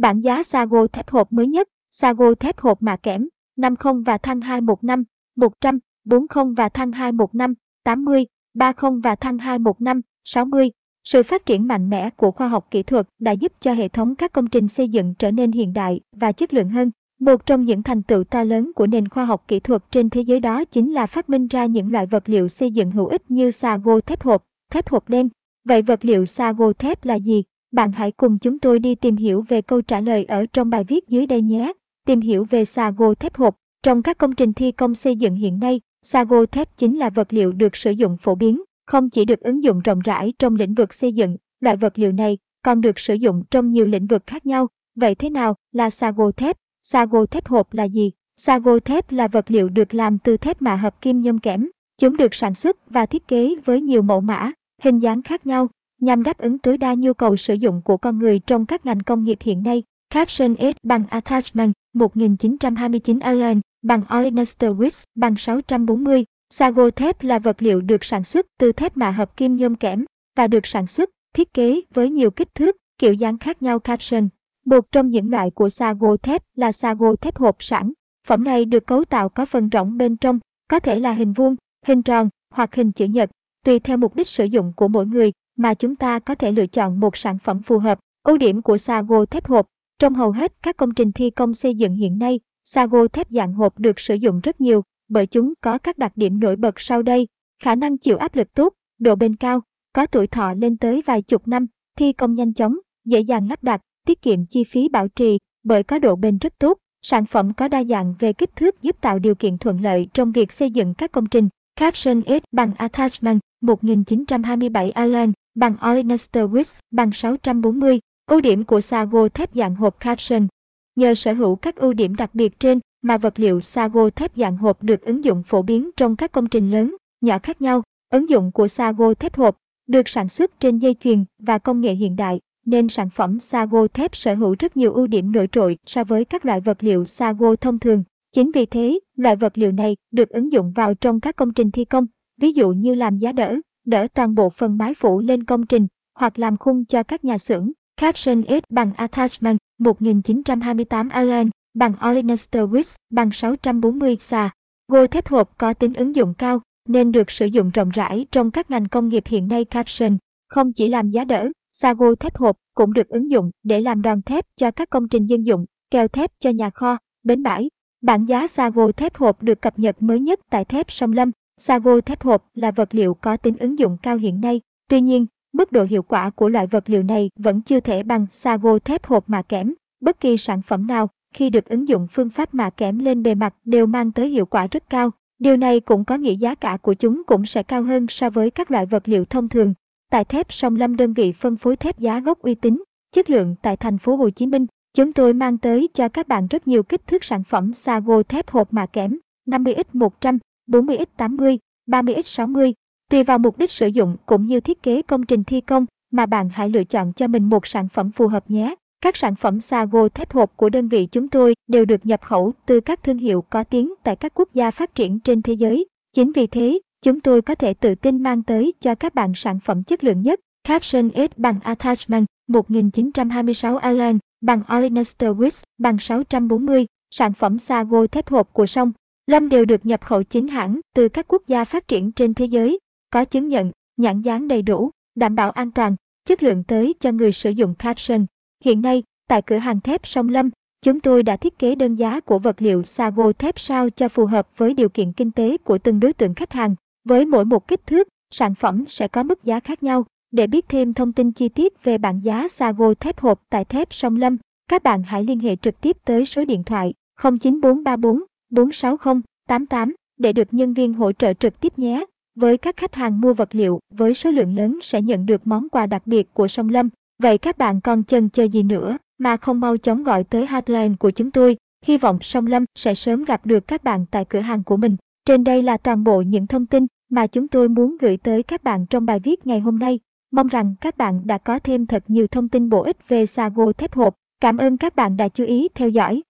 Bảng giá Sago thép hộp mới nhất, Sago thép hộp mạ kẽm, 50 và thăng 215, 100, 40 và thăng 215, 80, 30 và thăng 215, 60. Sự phát triển mạnh mẽ của khoa học kỹ thuật đã giúp cho hệ thống các công trình xây dựng trở nên hiện đại và chất lượng hơn. Một trong những thành tựu to lớn của nền khoa học kỹ thuật trên thế giới đó chính là phát minh ra những loại vật liệu xây dựng hữu ích như sago thép hộp, thép hộp đen. Vậy vật liệu sago thép là gì? Bạn hãy cùng chúng tôi đi tìm hiểu về câu trả lời ở trong bài viết dưới đây nhé. Tìm hiểu về sago thép hộp. Trong các công trình thi công xây dựng hiện nay, sago thép chính là vật liệu được sử dụng phổ biến, không chỉ được ứng dụng rộng rãi trong lĩnh vực xây dựng, loại vật liệu này còn được sử dụng trong nhiều lĩnh vực khác nhau. Vậy thế nào là sago thép? Sago thép hộp là gì? Sago thép là vật liệu được làm từ thép mạ hợp kim nhôm kẽm. Chúng được sản xuất và thiết kế với nhiều mẫu mã, hình dáng khác nhau, nhằm đáp ứng tối đa nhu cầu sử dụng của con người trong các ngành công nghiệp hiện nay. Caption S bằng Attachment 1929 Allen bằng Olenester Wix bằng 640. Sago thép là vật liệu được sản xuất từ thép mạ hợp kim nhôm kẽm và được sản xuất, thiết kế với nhiều kích thước, kiểu dáng khác nhau caption. Một trong những loại của sago thép là sago thép hộp sẵn. Phẩm này được cấu tạo có phần rỗng bên trong, có thể là hình vuông, hình tròn hoặc hình chữ nhật, tùy theo mục đích sử dụng của mỗi người mà chúng ta có thể lựa chọn một sản phẩm phù hợp. Ưu điểm của sago thép hộp Trong hầu hết các công trình thi công xây dựng hiện nay, sago thép dạng hộp được sử dụng rất nhiều bởi chúng có các đặc điểm nổi bật sau đây. Khả năng chịu áp lực tốt, độ bền cao, có tuổi thọ lên tới vài chục năm, thi công nhanh chóng, dễ dàng lắp đặt, tiết kiệm chi phí bảo trì bởi có độ bền rất tốt. Sản phẩm có đa dạng về kích thước giúp tạo điều kiện thuận lợi trong việc xây dựng các công trình. Caption S bằng Attachment 1927 Allen bằng Olenester Wix bằng 640. Ưu điểm của sago thép dạng hộp Caption Nhờ sở hữu các ưu điểm đặc biệt trên mà vật liệu sago thép dạng hộp được ứng dụng phổ biến trong các công trình lớn, nhỏ khác nhau. Ứng dụng của sago thép hộp được sản xuất trên dây chuyền và công nghệ hiện đại nên sản phẩm sago thép sở hữu rất nhiều ưu điểm nổi trội so với các loại vật liệu sago thông thường. Chính vì thế, loại vật liệu này được ứng dụng vào trong các công trình thi công, ví dụ như làm giá đỡ, đỡ toàn bộ phần mái phủ lên công trình, hoặc làm khung cho các nhà xưởng. Caption S bằng Attachment 1928 Allen bằng Olenester Wix bằng 640 xà. Gô thép hộp có tính ứng dụng cao nên được sử dụng rộng rãi trong các ngành công nghiệp hiện nay Caption. Không chỉ làm giá đỡ, xà gôi thép hộp cũng được ứng dụng để làm đòn thép cho các công trình dân dụng, keo thép cho nhà kho, bến bãi. Bảng giá xà gôi thép hộp được cập nhật mới nhất tại thép Sông Lâm. Sago thép hộp là vật liệu có tính ứng dụng cao hiện nay. Tuy nhiên, mức độ hiệu quả của loại vật liệu này vẫn chưa thể bằng Sago thép hộp mà kẽm. Bất kỳ sản phẩm nào khi được ứng dụng phương pháp mạ kẽm lên bề mặt đều mang tới hiệu quả rất cao. Điều này cũng có nghĩa giá cả của chúng cũng sẽ cao hơn so với các loại vật liệu thông thường. Tại thép Sông Lâm đơn vị phân phối thép giá gốc uy tín, chất lượng tại thành phố Hồ Chí Minh, chúng tôi mang tới cho các bạn rất nhiều kích thước sản phẩm sago thép hộp mạ kẽm 50x100, 40x80, 30x60. Tùy vào mục đích sử dụng cũng như thiết kế công trình thi công mà bạn hãy lựa chọn cho mình một sản phẩm phù hợp nhé. Các sản phẩm sago thép hộp của đơn vị chúng tôi đều được nhập khẩu từ các thương hiệu có tiếng tại các quốc gia phát triển trên thế giới. Chính vì thế, chúng tôi có thể tự tin mang tới cho các bạn sản phẩm chất lượng nhất. Caption S bằng Attachment 1926 Allen bằng Olenester Wix bằng 640. Sản phẩm sago thép hộp của sông Lâm đều được nhập khẩu chính hãng từ các quốc gia phát triển trên thế giới, có chứng nhận, nhãn dán đầy đủ, đảm bảo an toàn, chất lượng tới cho người sử dụng Caption. Hiện nay, tại cửa hàng thép Sông Lâm, chúng tôi đã thiết kế đơn giá của vật liệu sago thép sao cho phù hợp với điều kiện kinh tế của từng đối tượng khách hàng. Với mỗi một kích thước, sản phẩm sẽ có mức giá khác nhau. Để biết thêm thông tin chi tiết về bảng giá sago thép hộp tại thép Sông Lâm, các bạn hãy liên hệ trực tiếp tới số điện thoại 09434 460 88 để được nhân viên hỗ trợ trực tiếp nhé. Với các khách hàng mua vật liệu, với số lượng lớn sẽ nhận được món quà đặc biệt của Sông Lâm. Vậy các bạn còn chần chờ gì nữa mà không mau chóng gọi tới hotline của chúng tôi. Hy vọng Sông Lâm sẽ sớm gặp được các bạn tại cửa hàng của mình. Trên đây là toàn bộ những thông tin mà chúng tôi muốn gửi tới các bạn trong bài viết ngày hôm nay. Mong rằng các bạn đã có thêm thật nhiều thông tin bổ ích về Sago thép hộp. Cảm ơn các bạn đã chú ý theo dõi.